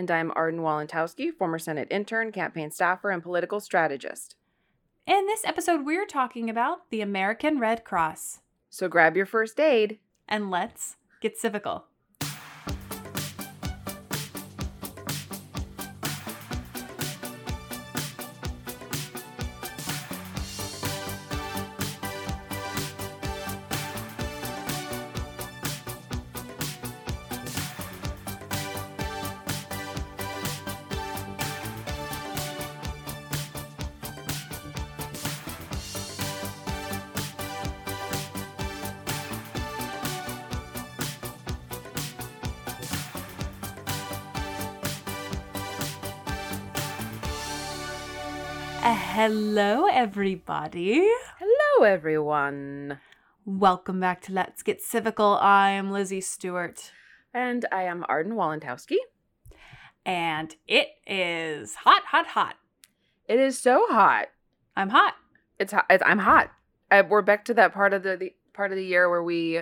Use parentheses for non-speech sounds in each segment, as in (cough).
And I'm Arden Walentowski, former Senate intern, campaign staffer, and political strategist. In this episode, we're talking about the American Red Cross. So grab your first aid and let's get civical. Hello, everybody. Hello, everyone. Welcome back to Let's Get Civical. I am Lizzie Stewart. And I am Arden Walentowski. And it is hot, hot, hot. It is so hot. I'm hot. It's hot. It's, I'm hot. I, we're back to that part of the, the part of the year where we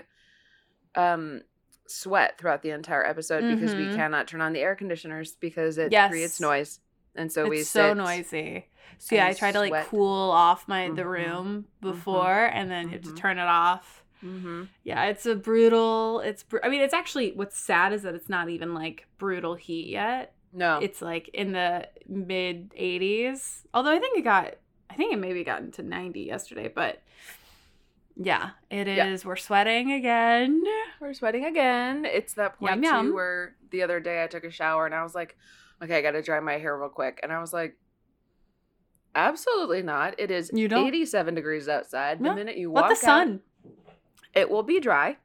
um sweat throughout the entire episode mm-hmm. because we mm-hmm. cannot turn on the air conditioners because it yes. creates noise. And so it's we so noisy. So yeah, I try to like cool off my mm-hmm. the room mm-hmm. before, mm-hmm. and then you have to mm-hmm. turn it off. Mm-hmm. Yeah, it's a brutal. It's br- I mean, it's actually what's sad is that it's not even like brutal heat yet. No, it's like in the mid 80s. Although I think it got, I think it maybe got into 90 yesterday, but yeah, it is. Yeah. We're sweating again. We're sweating again. It's that point yum, too where the other day I took a shower and I was like, okay, I got to dry my hair real quick, and I was like, Absolutely not. It is you don't? 87 degrees outside. The minute you walk Let the sun. Out, it will be dry.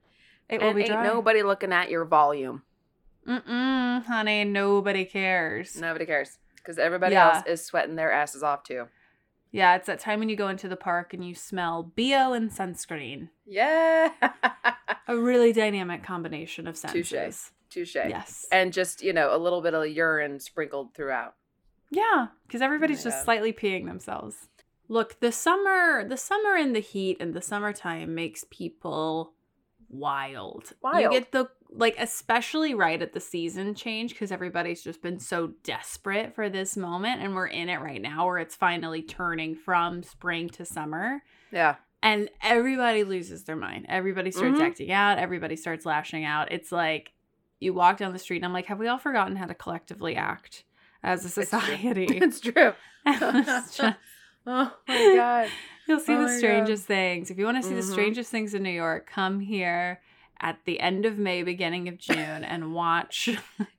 It will be dry. nobody looking at your volume. Mm-mm, honey, nobody cares. Nobody cares. Because everybody yeah. else is sweating their asses off too. Yeah, it's that time when you go into the park and you smell BO and sunscreen. Yeah. (laughs) a really dynamic combination of senses. Touche. Touche. Yes. And just, you know, a little bit of urine sprinkled throughout. Yeah, because everybody's oh just God. slightly peeing themselves. Look, the summer, the summer and the heat and the summertime makes people wild. Wild. You get the like especially right at the season change because everybody's just been so desperate for this moment and we're in it right now where it's finally turning from spring to summer. Yeah. And everybody loses their mind. Everybody starts mm-hmm. acting out, everybody starts lashing out. It's like you walk down the street and I'm like, have we all forgotten how to collectively act? as a society. It's true. (laughs) it's, (laughs) (laughs) just, oh my god. You'll see oh the strangest god. things. If you want to see mm-hmm. the strangest things in New York, come here at the end of May, beginning of June, and watch.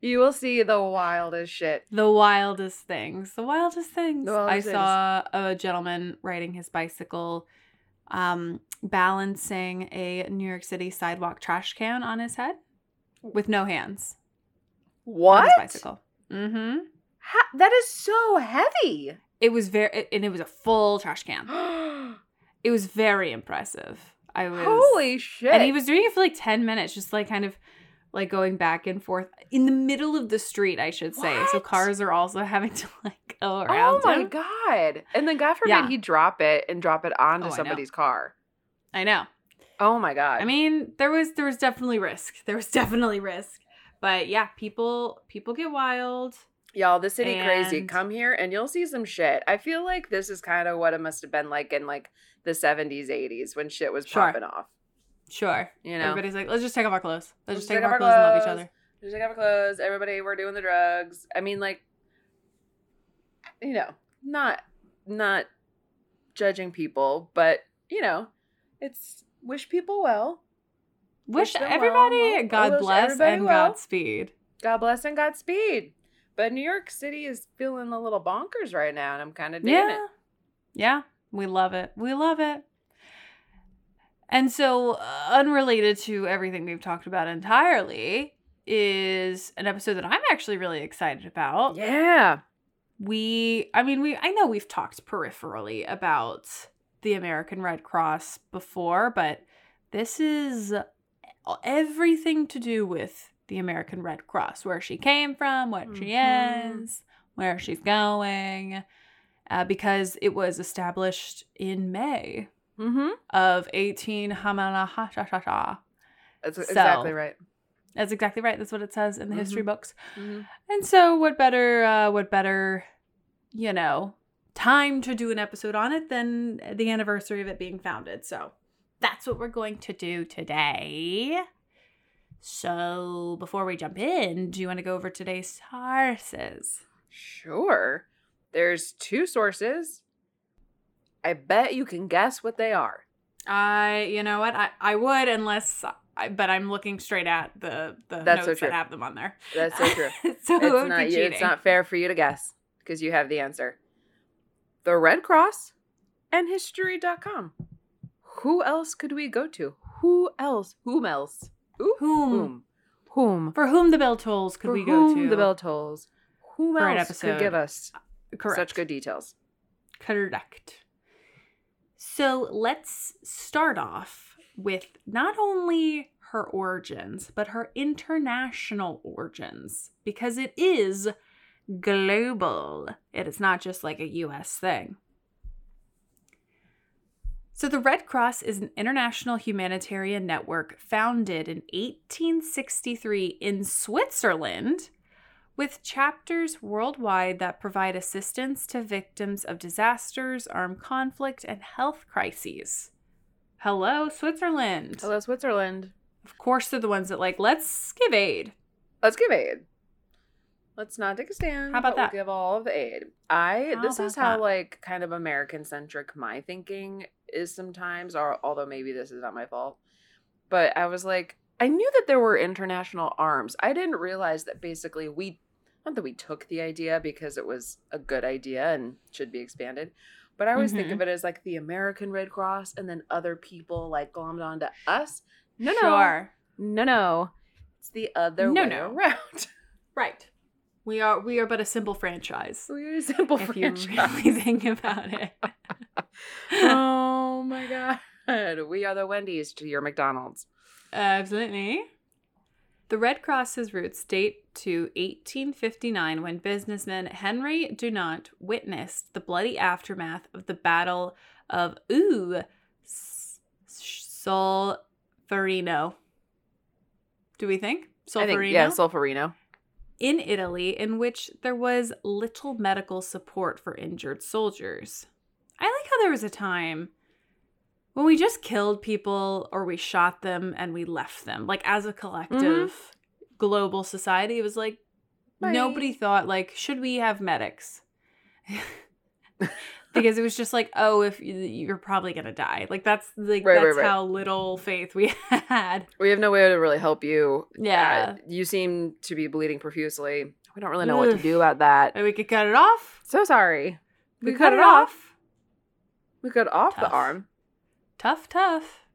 you will see the wildest shit. The wildest things. The wildest things. The wildest I saw a gentleman riding his bicycle, um, balancing a New York City sidewalk trash can on his head with no hands. What? bicycle. Mm-hmm. that is so heavy. It was very, and it was a full trash can. (gasps) it was very impressive. I was holy shit, and he was doing it for like ten minutes, just like kind of like going back and forth in the middle of the street, I should say. What? So cars are also (laughs) having to like go around. Oh my him. god! And then God forbid yeah. he drop it and drop it onto oh, somebody's I car. I know. Oh my god! I mean, there was there was definitely risk. There was (laughs) definitely risk. But yeah, people people get wild. Y'all, the city and... crazy. Come here and you'll see some shit. I feel like this is kind of what it must have been like in like the 70s, 80s when shit was sure. popping off. Sure. You know, everybody's like, let's just take off our clothes. Let's, let's just take, take off our clothes, clothes and love each other. Let's take off our clothes. Everybody, we're doing the drugs. I mean, like, you know, not not judging people, but you know, it's wish people well. Wish, wish everybody well. God bless everybody and well. Godspeed. God bless and Godspeed. But New York City is feeling a little bonkers right now, and I'm kind of digging yeah. it. Yeah, we love it. We love it. And so, uh, unrelated to everything we've talked about entirely, is an episode that I'm actually really excited about. Yeah. We, I mean, we, I know we've talked peripherally about the American Red Cross before, but this is everything to do with the American Red Cross, where she came from, what mm-hmm. she is, where she's going uh, because it was established in May mm-hmm. of 18 Hamana That's so, exactly right. That's exactly right. That's what it says in the mm-hmm. history books. Mm-hmm. And so, what better, uh, what better, you know, time to do an episode on it than the anniversary of it being founded? So, that's what we're going to do today. So, before we jump in, do you want to go over today's sources? Sure. There's two sources. I bet you can guess what they are. I, you know what? I, I would unless, I, but I'm looking straight at the the That's notes so that have them on there. That's so true. (laughs) so it's not you, it's not fair for you to guess because you have the answer. The Red Cross and History.com. Who else could we go to? Who else? Whom else? Ooh, whom? Whom? Whom? For whom the bell tolls could for we go to? the bell tolls. Whom else could give us uh, Correct. Such good details. Correct. So let's start off with not only her origins, but her international origins, because it is global. It is not just like a US thing. So, the Red Cross is an international humanitarian network founded in 1863 in Switzerland with chapters worldwide that provide assistance to victims of disasters, armed conflict, and health crises. Hello, Switzerland. Hello, Switzerland. Of course, they're the ones that like, let's give aid. Let's give aid. Let's not take a stand. How about that? We'll give all of the aid. I. How this is how that? like kind of American centric my thinking is sometimes, or although maybe this is not my fault. But I was like, I knew that there were international arms. I didn't realize that basically we not that we took the idea because it was a good idea and should be expanded, but I always mm-hmm. think of it as like the American Red Cross and then other people like glommed onto us. No, sure. no, no, no. It's the other no, way no. around. (laughs) right. We are we are but a simple franchise. We are a simple if franchise. you really (laughs) think about it. (laughs) oh my god. We are the Wendy's to your McDonald's. Absolutely. The Red Cross's roots date to 1859 when businessman Henry Dunant witnessed the bloody aftermath of the Battle of Ooh Solferino. Do we think? Solferino? Think, yeah, Solferino. In Italy, in which there was little medical support for injured soldiers. I like how there was a time when we just killed people or we shot them and we left them like as a collective mm-hmm. global society it was like Bye. nobody thought like should we have medics (laughs) (laughs) because it was just like, oh, if you're probably gonna die. Like that's like right, that's right, right. how little faith we (laughs) had. We have no way to really help you. Yeah, uh, you seem to be bleeding profusely. We don't really know what to do about that. And we could cut it off. So sorry. We, we cut, cut, it off. off. We cut off tough. the arm. Tough, tough.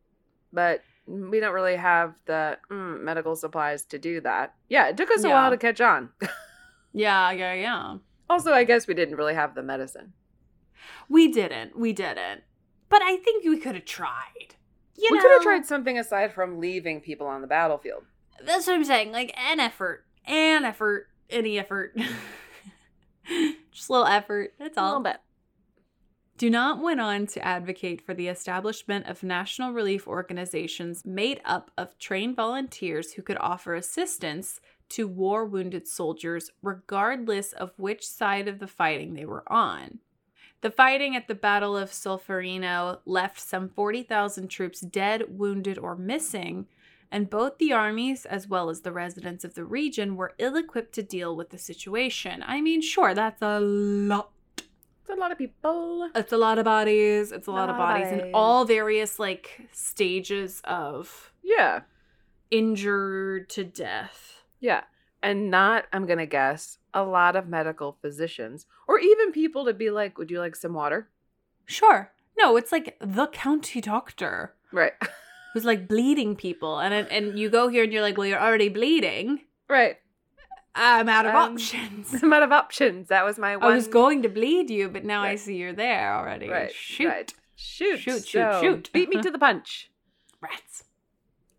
But we don't really have the mm, medical supplies to do that. Yeah, it took us yeah. a while to catch on. (laughs) yeah, yeah, yeah. Also, I guess we didn't really have the medicine. We didn't. We didn't. But I think we could have tried. You we could have tried something aside from leaving people on the battlefield. That's what I'm saying. Like an effort, an effort, any effort. (laughs) Just a little effort. That's all. A little bit. Dunant went on to advocate for the establishment of national relief organizations made up of trained volunteers who could offer assistance to war wounded soldiers, regardless of which side of the fighting they were on. The fighting at the Battle of Solferino left some 40,000 troops dead, wounded, or missing, and both the armies as well as the residents of the region were ill equipped to deal with the situation. I mean, sure, that's a lot it's a lot of people. It's a lot of bodies. It's a lot, lot of bodies in all various like stages of yeah, injured to death. Yeah. And not, I'm going to guess, a lot of medical physicians or even people to be like, would you like some water? Sure. No, it's like the county doctor. Right. (laughs) who's like bleeding people. And, and you go here and you're like, well, you're already bleeding. Right. I'm out of um, options. (laughs) I'm out of options. That was my one. I was going to bleed you, but now right. I see you're there already. Right. Shoot. Right. Shoot. Shoot, shoot, so, shoot. Beat me to the punch. (laughs) Rats.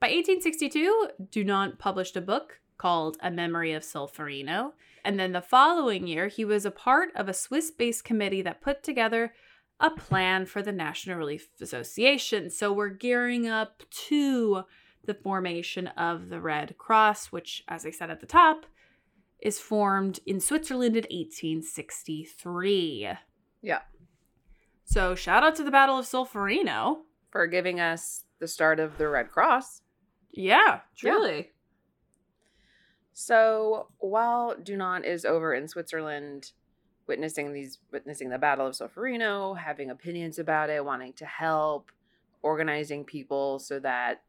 By 1862, Dunant published a book called A Memory of Solferino. And then the following year, he was a part of a Swiss based committee that put together a plan for the National Relief Association. So we're gearing up to the formation of the Red Cross, which, as I said at the top, is formed in Switzerland in 1863. Yeah. So shout out to the Battle of Solferino for giving us the start of the Red Cross. Yeah, truly. Yeah. So while Dunant is over in Switzerland witnessing these witnessing the Battle of Solferino, having opinions about it, wanting to help, organizing people so that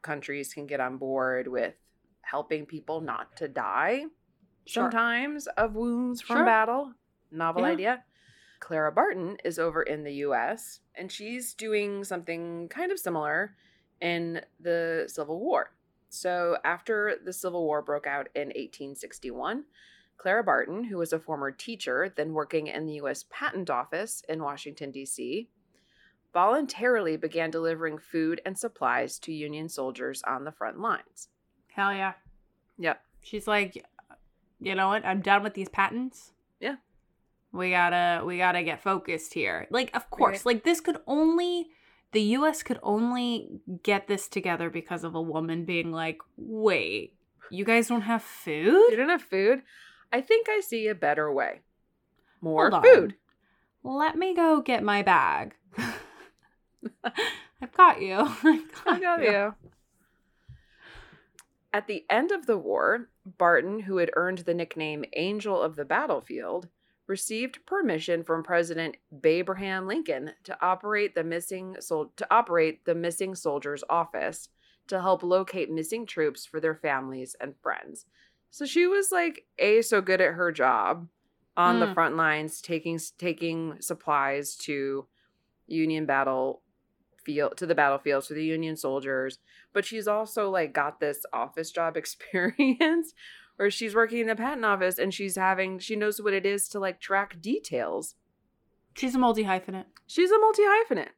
countries can get on board with helping people not to die sure. sometimes of wounds from sure. battle. Novel yeah. idea. Clara Barton is over in the US and she's doing something kind of similar in the Civil War. So, after the Civil War broke out in 1861, Clara Barton, who was a former teacher, then working in the U.S. Patent Office in Washington, D.C., voluntarily began delivering food and supplies to Union soldiers on the front lines. Hell yeah. Yep. She's like, you know what? I'm done with these patents. Yeah. We gotta we gotta get focused here. Like, of course, right. like this could only the US could only get this together because of a woman being like, wait, you guys don't have food? You don't have food? I think I see a better way. More food. Let me go get my bag. (laughs) I've got you. (laughs) I've got, I got you. you. At the end of the war, Barton, who had earned the nickname Angel of the Battlefield, received permission from President Abraham Lincoln to operate the missing sol- to operate the missing soldiers office to help locate missing troops for their families and friends. So she was like a so good at her job on mm. the front lines taking taking supplies to Union battle field to the battlefield for the Union soldiers, but she's also like got this office job (laughs) experience where she's working in the patent office and she's having she knows what it is to like track details. She's a multi hyphenate. She's a multi hyphenate.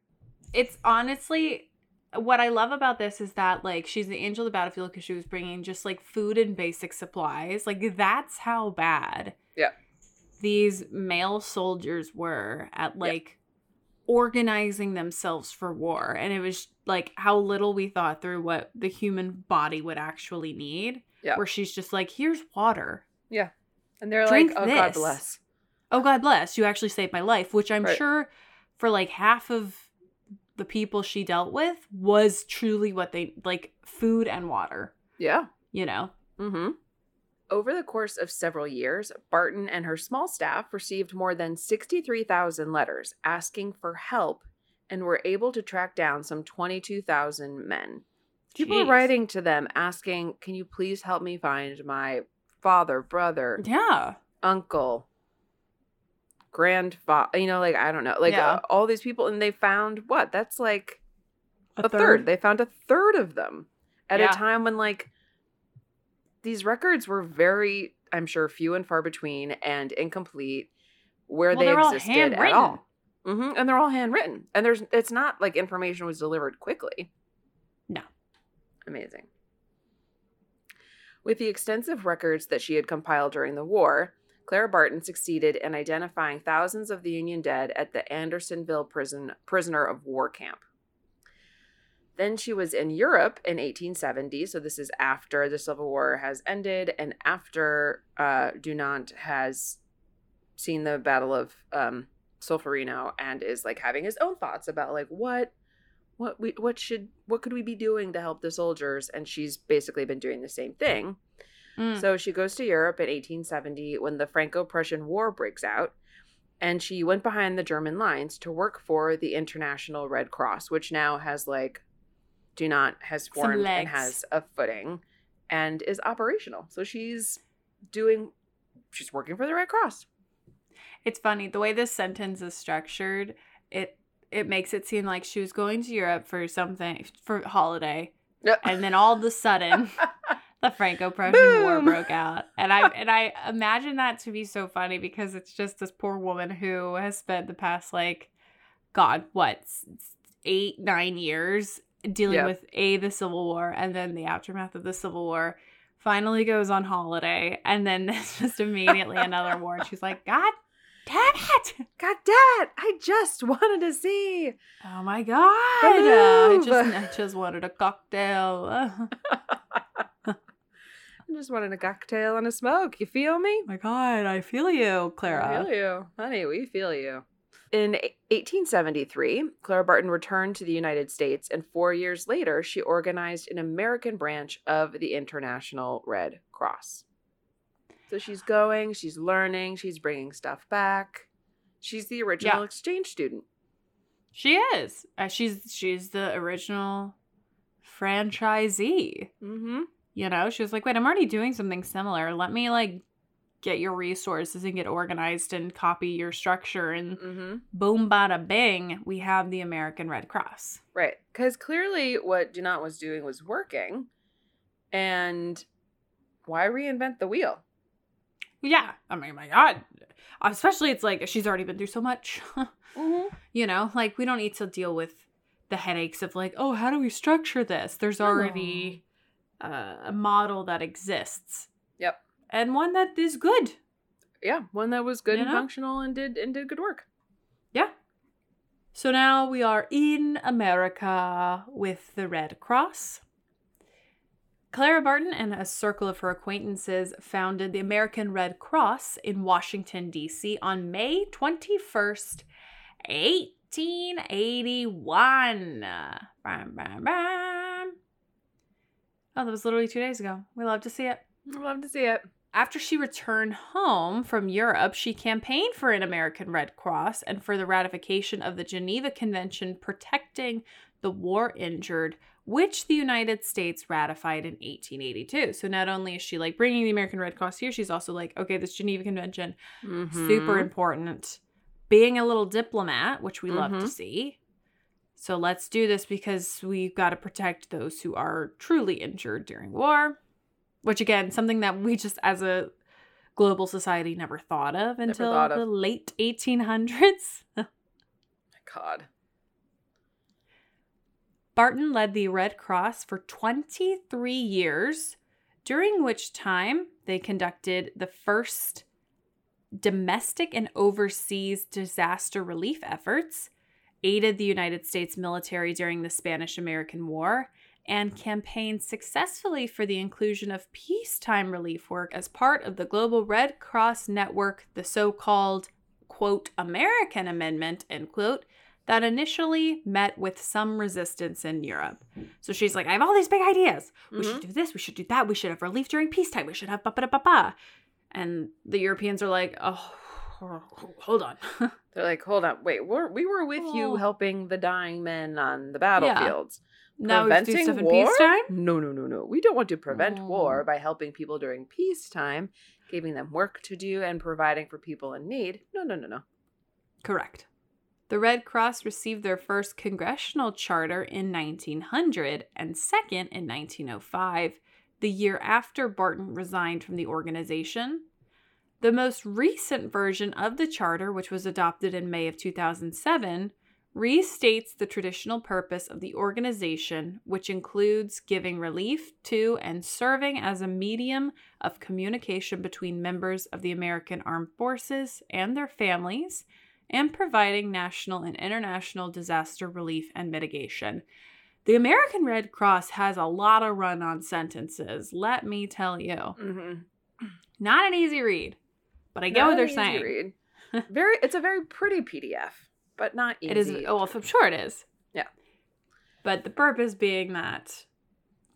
It's honestly what I love about this is that like she's the angel of the battlefield because she was bringing just like food and basic supplies. Like that's how bad. Yeah. These male soldiers were at like organizing themselves for war and it was like how little we thought through what the human body would actually need yeah. where she's just like here's water. Yeah. And they're Drink like oh this. god bless. Oh god bless. You actually saved my life which i'm right. sure for like half of the people she dealt with was truly what they like food and water. Yeah. You know? Mm-hmm. Over the course of several years, Barton and her small staff received more than 63,000 letters asking for help and were able to track down some 22,000 men. People are writing to them asking, Can you please help me find my father, brother, yeah, uncle, grandfather? You know, like, I don't know, like yeah. uh, all these people. And they found what? That's like a, a third. third. They found a third of them at yeah. a time when, like, these records were very, I'm sure, few and far between and incomplete where well, they existed at all. Mm-hmm. And they're all handwritten. And there's, it's not like information was delivered quickly. Amazing. With the extensive records that she had compiled during the war, Clara Barton succeeded in identifying thousands of the Union dead at the Andersonville prison prisoner of war camp. Then she was in Europe in 1870. So this is after the Civil War has ended and after uh, Dunant has seen the Battle of um, Solferino and is like having his own thoughts about like what what we what should what could we be doing to help the soldiers and she's basically been doing the same thing. Mm. So she goes to Europe in 1870 when the Franco-Prussian War breaks out and she went behind the German lines to work for the International Red Cross, which now has like Dunant has formed and has a footing and is operational. So she's doing, she's working for the Red Cross. It's funny the way this sentence is structured. It it makes it seem like she was going to Europe for something for holiday, yep. (laughs) and then all of a sudden. (laughs) the Franco-Prussian War broke out, and I (laughs) and I imagine that to be so funny because it's just this poor woman who has spent the past like, God, what, eight nine years dealing with a the Civil War and then the aftermath of the Civil War. Finally goes on holiday, and then there's just immediately another war. And she's like, God damn it! God damn it! I just wanted to see. Oh my god! I just, I (laughs) just wanted a cocktail. I just wanted a cocktail and a smoke. You feel me? my god, I feel you, Clara. I feel you. Honey, we feel you. In 1873, Clara Barton returned to the United States, and four years later, she organized an American branch of the International Red Cross. So she's going, she's learning, she's bringing stuff back. She's the original yeah. exchange student. She is. Uh, she's she's the original franchisee. Mm-hmm. You know, she was like, "Wait, I'm already doing something similar. Let me like get your resources and get organized and copy your structure and mm-hmm. boom bada bing we have the american red cross right because clearly what dunant was doing was working and why reinvent the wheel yeah i mean my god especially it's like she's already been through so much (laughs) mm-hmm. you know like we don't need to deal with the headaches of like oh how do we structure this there's already uh, a model that exists yep and one that is good. Yeah, one that was good you and know? functional and did and did good work. Yeah. So now we are in America with the Red Cross. Clara Barton and a circle of her acquaintances founded the American Red Cross in Washington, D.C. on May 21st, 1881. Bam, bam, bam. Oh, that was literally two days ago. We love to see it. We love to see it. After she returned home from Europe, she campaigned for an American Red Cross and for the ratification of the Geneva Convention protecting the war injured, which the United States ratified in 1882. So not only is she like bringing the American Red Cross here, she's also like, okay, this Geneva Convention, mm-hmm. super important. Being a little diplomat, which we mm-hmm. love to mm-hmm. see. So let's do this because we've got to protect those who are truly injured during war which again something that we just as a global society never thought of until thought of. the late 1800s (laughs) my god barton led the red cross for 23 years during which time they conducted the first domestic and overseas disaster relief efforts aided the united states military during the spanish american war and campaigned successfully for the inclusion of peacetime relief work as part of the Global Red Cross Network, the so called, quote, American Amendment, end quote, that initially met with some resistance in Europe. So she's like, I have all these big ideas. We mm-hmm. should do this, we should do that, we should have relief during peacetime, we should have ba ba ba ba. And the Europeans are like, oh, hold on. (laughs) They're like, hold on, wait, we're, we were with oh. you helping the dying men on the battlefields. Yeah. Now preventing war? peacetime? No, no, no, no. We don't want to prevent oh. war by helping people during peacetime, giving them work to do, and providing for people in need. No, no, no, no. Correct. The Red Cross received their first congressional charter in 1900 and second in 1905, the year after Barton resigned from the organization. The most recent version of the charter, which was adopted in May of 2007, restates the traditional purpose of the organization, which includes giving relief to and serving as a medium of communication between members of the American Armed Forces and their families and providing national and international disaster relief and mitigation. The American Red Cross has a lot of run on sentences, let me tell you. Mm-hmm. Not an easy read, but I get not what they're saying. Read. (laughs) very, it's a very pretty PDF, but not easy. It is. Oh, well, I'm sure it is. Yeah. But the purpose being that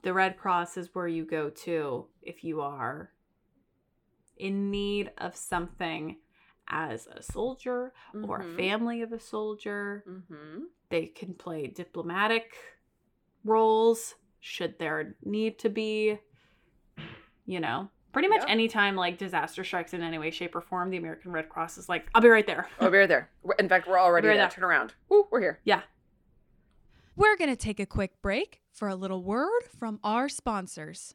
the Red Cross is where you go to if you are in need of something as a soldier mm-hmm. or a mm-hmm. family of a soldier. Mm-hmm. They can play diplomatic roles should there need to be, you know, pretty much anytime like disaster strikes in any way, shape, or form, the American Red Cross is like, I'll be right there. I'll (laughs) be right there. In fact, we're already right there. Turn around. Ooh, we're here. Yeah. We're going to take a quick break for a little word from our sponsors.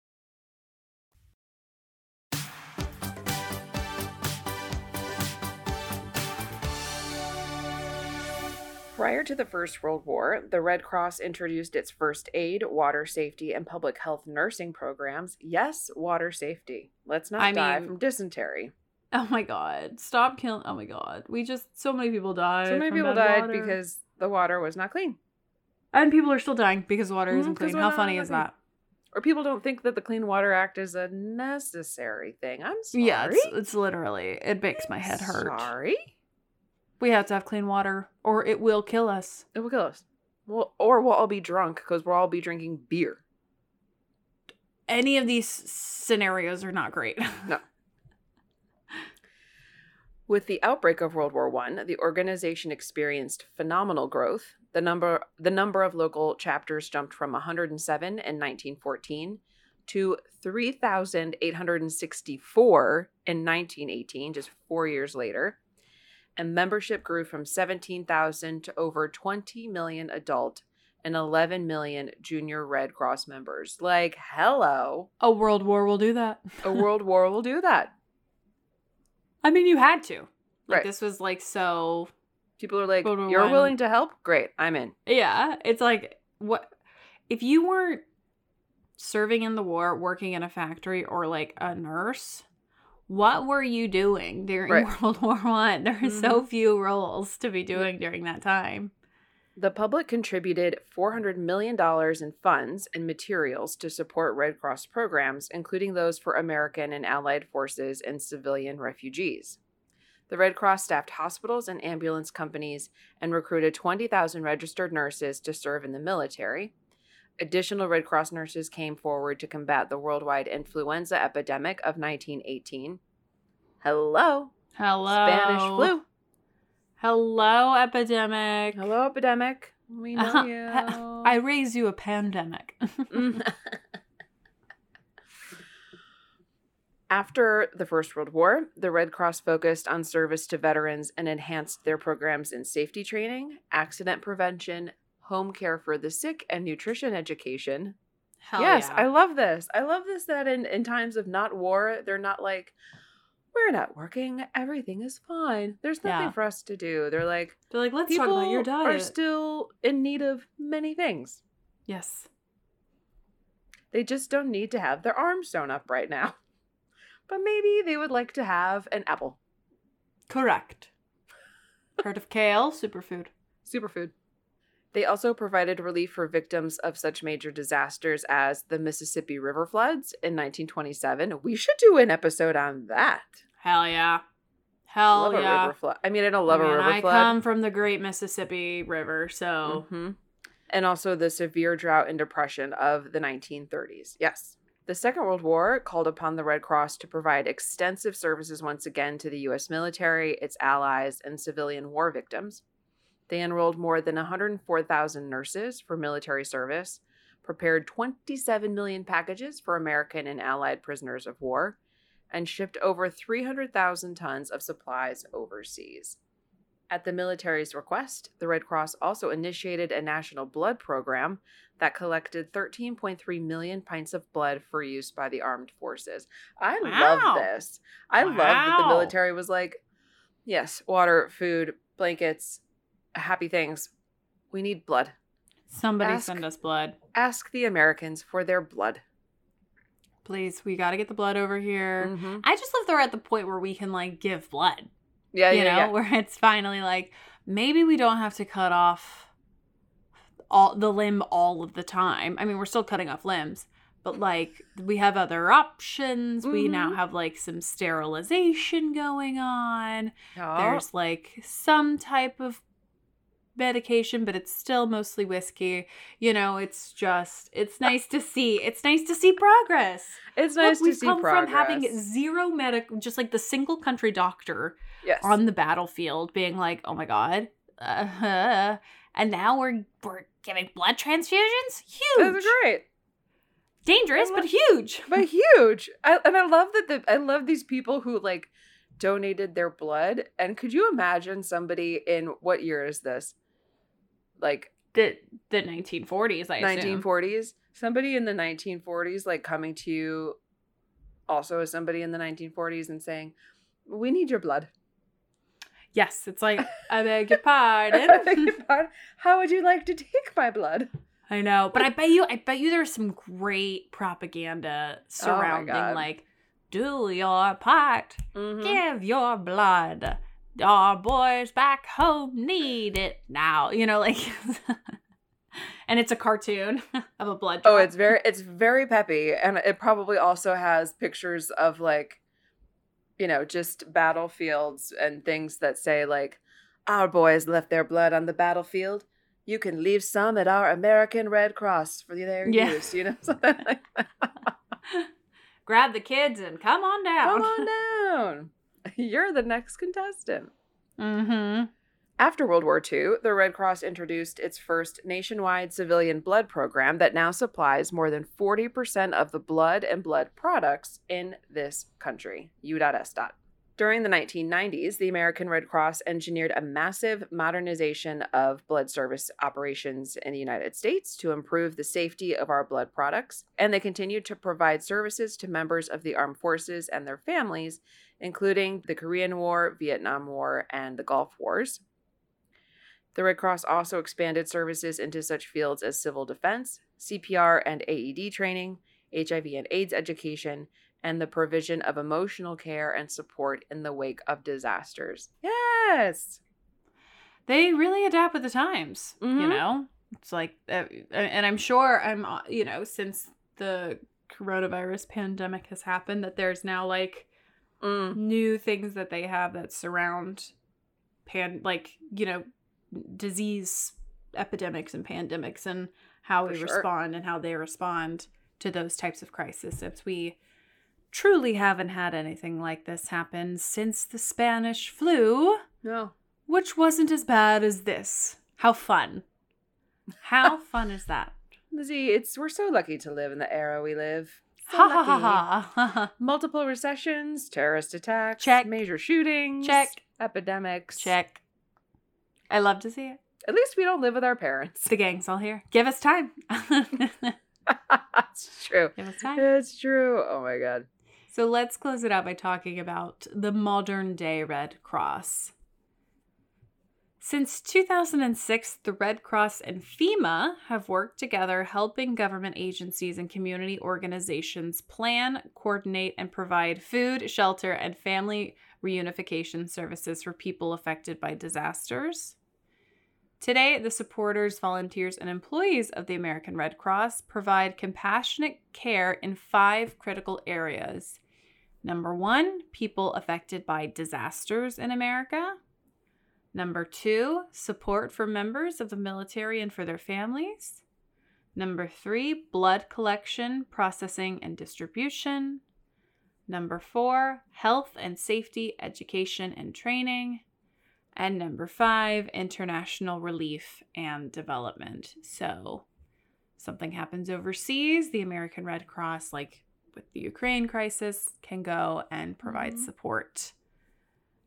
Prior to the First World War, the Red Cross introduced its first aid, water safety, and public health nursing programs. Yes, water safety. Let's not I die mean, from dysentery. Oh my god. Stop killing. Oh my god. We just, so many people died. So many people died water. because the water was not clean. And people are still dying because the water mm-hmm, isn't clean. How funny is that? Or people don't think that the Clean Water Act is a necessary thing. I'm sorry. Yeah, it's, it's literally, it makes my head hurt. Sorry? We have to have clean water, or it will kill us. It will kill us. Well, or we'll all be drunk because we'll all be drinking beer. Any of these scenarios are not great. (laughs) no. With the outbreak of World War I, the organization experienced phenomenal growth. The number the number of local chapters jumped from 107 in 1914 to 3,864 in 1918, just four years later. And membership grew from 17,000 to over 20 million adult and 11 million junior Red Cross members. Like, hello. A world war will do that. a world war will do that. (laughs) I mean, you had to. Like, right. This was like so. People are like, you're willing to help? Great, I'm in. Yeah. It's like, what? If you weren't serving in the war, working in a factory, or like a nurse, what were you doing during right. (laughs) World War One? There are mm-hmm. so few roles to be doing during that time. The public contributed $400 million in funds and materials to support Red Cross programs, including those for American and Allied forces and civilian refugees. The Red Cross staffed hospitals and ambulance companies and recruited 20,000 registered nurses to serve in the military. Additional Red Cross nurses came forward to combat the worldwide influenza epidemic of 1918. Hello. Hello. Spanish flu. Hello, epidemic. Hello, epidemic. We know uh, you. I raise you a pandemic. (laughs) After the First World War, the Red Cross focused on service to veterans and enhanced their programs in safety training, accident prevention, home care for the sick, and nutrition education. Hell yes, yeah. I love this. I love this that in, in times of not war, they're not like, we're not working. Everything is fine. There's nothing yeah. for us to do. They're like, they're like, let's talk about your diet. Are still in need of many things. Yes. They just don't need to have their arms sewn up right now. (laughs) But maybe they would like to have an apple. Correct. Heard of kale? Superfood. Superfood. They also provided relief for victims of such major disasters as the Mississippi River floods in 1927. We should do an episode on that. Hell yeah. Hell love yeah. river flood. I mean, I don't love I mean, a river I flood. I come from the Great Mississippi River, so. Mm-hmm. And also the severe drought and depression of the 1930s. Yes. The Second World War called upon the Red Cross to provide extensive services once again to the U.S. military, its allies, and civilian war victims. They enrolled more than 104,000 nurses for military service, prepared 27 million packages for American and Allied prisoners of war, and shipped over 300,000 tons of supplies overseas. At the military's request, the Red Cross also initiated a national blood program that collected 13.3 million pints of blood for use by the armed forces. I wow. love this. I wow. love that the military was like, yes, water, food, blankets, happy things. We need blood. Somebody ask, send us blood. Ask the Americans for their blood. Please, we got to get the blood over here. Mm-hmm. I just love they're at the point where we can like give blood. Yeah, you yeah, know, yeah. (laughs) where it's finally like maybe we don't have to cut off all the limb all of the time. I mean, we're still cutting off limbs, but like we have other options. Mm-hmm. We now Mm-hmm. have like some sterilization going on. Oh. There's like some type of medication, but it's still mostly whiskey. You know, it's just it's nice to see. It's nice to see progress. It's nice Look, to we've see come from having zero medical, just like the single country doctor yes. on the battlefield, being like, "Oh my god," uh, and now we're we're giving blood transfusions. Huge. That's great. Dangerous, love, but huge. (laughs) But huge. I, and I love that the I love these people who like donated their blood. And could you imagine somebody in what year is this? Like the the 1940s, I 1940s. Somebody in the 1940s like coming to you also as somebody in the 1940s and saying, "We need your blood." Yes, it's like I (laughs) beg your pardon. I beg your pardon. How would you like to take my blood? I know, but I bet you, I bet you, there's some great propaganda Oh surrounding like, do your part, Mhm. give your blood. Our boys back home need it now. You know, like, (laughs) and it's a cartoon (laughs) of a blood. Oh, it's very it's very peppy and it probably also has pictures of like you know, just battlefields and things that say like our boys left their blood on the battlefield. You can leave some at our American Red Cross for their Yeah. use, you know, (laughs) something like that. grab the kids and come on down. Come on down. (laughs) You're the next contestant. Mm-hmm. After World War II, the Red Cross introduced its first nationwide civilian blood program that now supplies more than 40% of the blood and blood products in this country. U.S. During the 1990s, the American Red Cross engineered a massive modernization of blood service operations in the United States to improve the safety of our blood products, and they continued to provide services to members of the armed forces and their families, including the Korean War, Vietnam War, and the Gulf Wars. The Red Cross also expanded services into such fields as civil defense, CPR and AED training, HIV and AIDS education, and the provision of emotional care and support in the wake of disasters. Yes. They really adapt with the times, mm-hmm. you know? It's like, uh, and I'm sure I'm, uh, you know, since the coronavirus pandemic has happened, that there's now like mm. new things that they have that surround pan, like, you know, disease epidemics and pandemics and how we sure. respond and how they respond to those types of crises since we truly haven't had anything like this happen since the Spanish flu. No. Which wasn't as bad as this. How fun. How (laughs) fun is that? Lizzie, it's we're so lucky to live in the era we live. So ha, ha ha ha (laughs) Multiple recessions, terrorist attacks, check, major shootings, check, epidemics, check. I love to see it. At least we don't live with our parents. The gang's all here. Give us time. (laughs) it's true. Give us time. It's true. Oh my god. So let's close it out by talking about the modern day Red Cross. Since 2006, the Red Cross and FEMA have worked together helping government agencies and community organizations plan, coordinate, and provide food, shelter, and family reunification services for people affected by disasters. Today, the supporters, volunteers, and employees of the American Red Cross provide compassionate care in five critical areas. Number one, people affected by disasters in America. Number two, support for members of the military and for their families. Number three, blood collection, processing, and distribution. Number four, health and safety education and training. And number five, international relief and development. So, something happens overseas, the American Red Cross, like with the Ukraine crisis, can go and provide mm-hmm. support,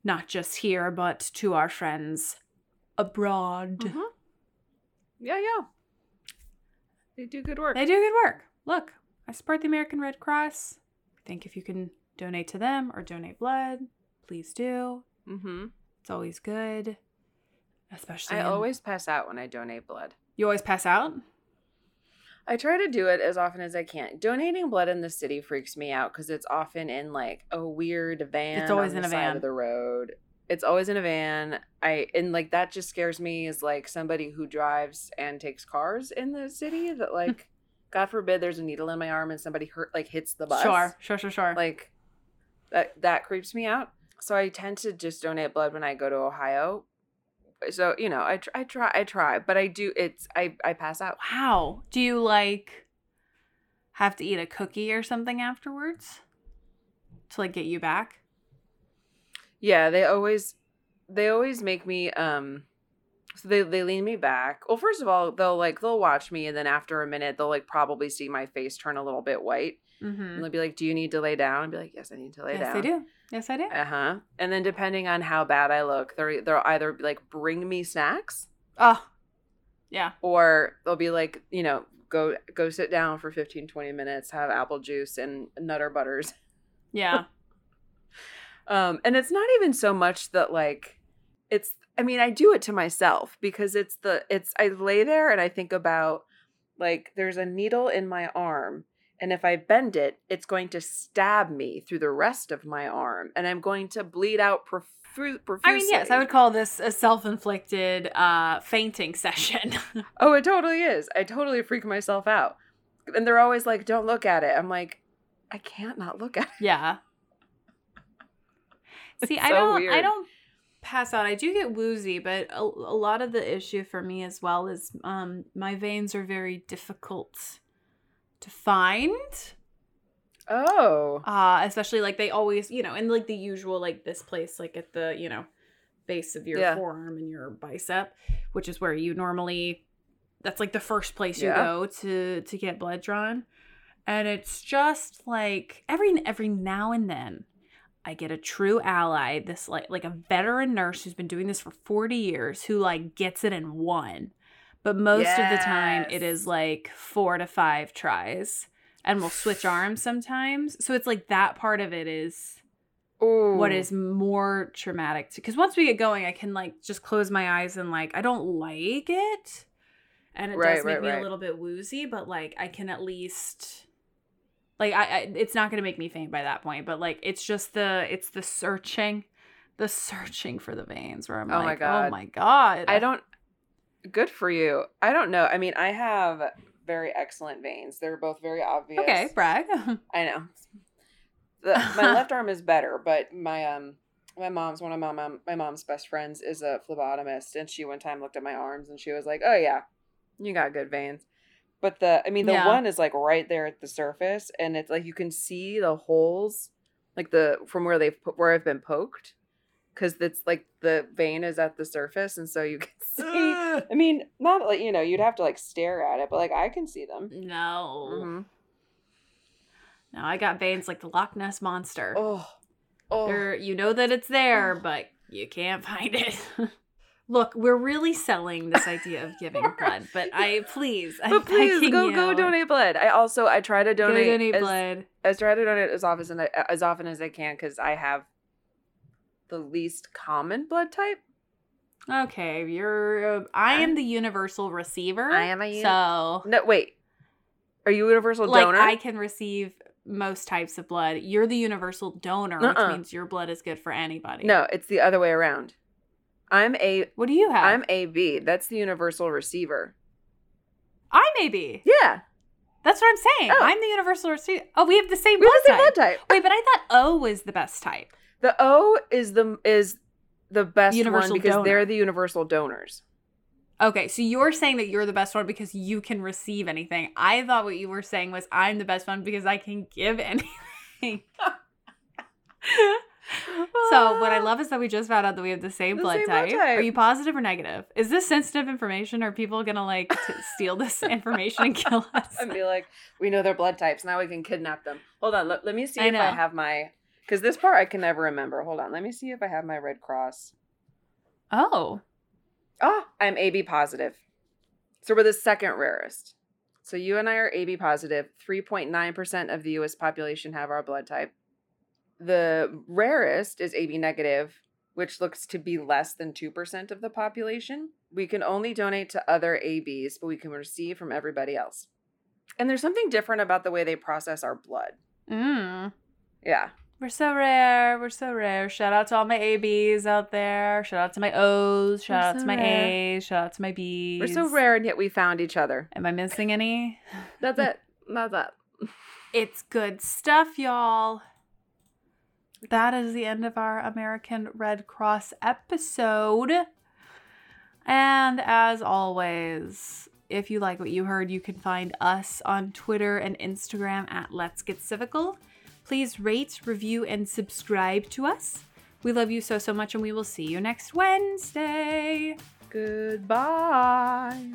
not just here, but to our friends abroad. Mm-hmm. Yeah, yeah. They do good work. They do good work. Look, I support the American Red Cross. I think if you can donate to them or donate blood, please do. Mm-hmm. It's always good. Especially I in... always pass out when I donate blood. You always pass out? I try to do it as often as I can. Donating blood in the city freaks me out because it's often in like a weird van. It's always in a van of the road. It's always in a van. I and like that just scares me as like somebody who drives and takes cars in the city that hmm. like God forbid there's a needle in my arm and somebody hurt like hits the bus. Sure, sure, sure, sure. Like that that creeps me out. So I tend to just donate blood when I go to Ohio. So you know, I try, I try, I try, but I do. It's I I pass out. Wow. Do you like have to eat a cookie or something afterwards to like get you back? Yeah, they always they always make me um so they they lean me back. Well, first of all, they'll like they'll watch me and then after a minute they'll like probably see my face turn a little bit white. Mm-hmm. And they'll be like, "Do you need to lay down?" And be like, "Yes, I need to lay yes, down." Yes, I do. Yes, I do. Uh huh. And then depending on how bad I look, they're they'll either be like bring me snacks. Oh, yeah. Or they'll be like, you know, go go sit down for 15, 20 minutes, have apple juice and nutter butters. Yeah. (laughs) um, and it's not even so much that like it's I mean, I do it to myself because it's the it's I lay there and I think about like there's a needle in my arm and if I bend it, it's going to stab me through the rest of my arm, and I'm going to bleed out prof- profusely. I mean, yes, I would call this a self-inflicted uh, fainting (laughs) session. oh, it totally is. I totally freak myself out, and they're always like, "Don't look at it." I'm like, I can't not look at it. Yeah. (laughs) See, I don't. Weird. I don't pass out. I do get woozy, but a, a lot of the issue for me as well is um, my veins are very difficult to find. Oh. Uh, especially like they always, you know, in like the usual like this place, like at the, you know, base of your yeah. forearm and your bicep, which is where you normally that's like the first place you yeah. go to to get blood drawn. And it's just like every every now and then I get a true ally, this like like a veteran nurse who's been doing this for 40 years who like gets it in one. But most yes. of the time it is like 4 to 5 tries and we'll switch arms (sighs) sometimes. So it's like that part of it is Ooh. what is more traumatic because once we get going i can like just close my eyes and like i don't like it and it right, does make right, me right. a little bit woozy but like i can at least like I, I it's not going to make me faint by that point but like it's just the it's the searching the searching for the veins where i'm oh like my oh god. oh my god i don't good for you. I don't know. I mean i have very excellent veins. They're both very obvious. okay brag. (laughs) I know. The, my (laughs) left arm is better, but my um my mom's one of my mom my mom's best friends is a phlebotomist, and she one time looked at my arms and she was like, "Oh yeah, you got good veins." But the I mean the yeah. one is like right there at the surface, and it's like you can see the holes, like the from where they've put where I've been poked, because it's like the vein is at the surface, and so you can (laughs) see. I mean, not like you know you'd have to like stare at it, but like I can see them. No. Mm-hmm. Now I got veins like the Loch Ness monster. Oh, oh. They're, you know that it's there, oh. but you can't find it. (laughs) Look, we're really selling this idea of giving (laughs) blood, but I please, but I'm please go you. go donate blood. I also I try to donate, donate as, blood. I try to donate as often as, as often as I can because I have the least common blood type. Okay, you're. Uh, I am the universal receiver. I am a uni- so no wait. Are you universal donor? Like I can receive most types of blood. You're the universal donor, uh-uh. which means your blood is good for anybody. No, it's the other way around. I'm a. What do you have? I'm AB. That's the universal receiver. I'm AB. Yeah. That's what I'm saying. Oh. I'm the universal receiver. Oh, we have the same, blood, the same type. blood type. Wait, but I thought O was the best type. The O is the is the best universal one because donor. they're the universal donors. Okay, so you're saying that you're the best one because you can receive anything. I thought what you were saying was I'm the best one because I can give anything. (laughs) so what I love is that we just found out that we have the same, the blood, same type. blood, type. Are you positive or negative? Is this sensitive information? Are people gonna like t- steal this (laughs) information and kill us? and be like, we know their blood types. Now we can kidnap them. Hold on. Let, let me see I if know. I have my. Because this part I can never remember. Hold on. Let me see if I have my Red Cross. Oh. Oh, I'm AB positive. So we're the second rarest. So you and I are AB positive. 3.9% of the US population have our blood type. The rarest is AB negative, which looks to be less than 2% of the population. We can only donate to other ABs, but we can receive from everybody else. And there's something different about the way they process our blood. Mm. Yeah. We're so rare. We're so rare. Shout out to all my ABs out there. Shout out to my O's. Shout We're out so to my rare. A's. Shout out to my B's. We're so rare, and yet we found each other. Am I missing any? That's it. That's it. (laughs) It's good stuff, y'all. That is the end of our American Red Cross episode. And as always, if you like what you heard, you can find us on Twitter and Instagram at Let's Get Civical. Please rate, review, and subscribe to us. We love you so, so much, and we will see you next Wednesday. Goodbye.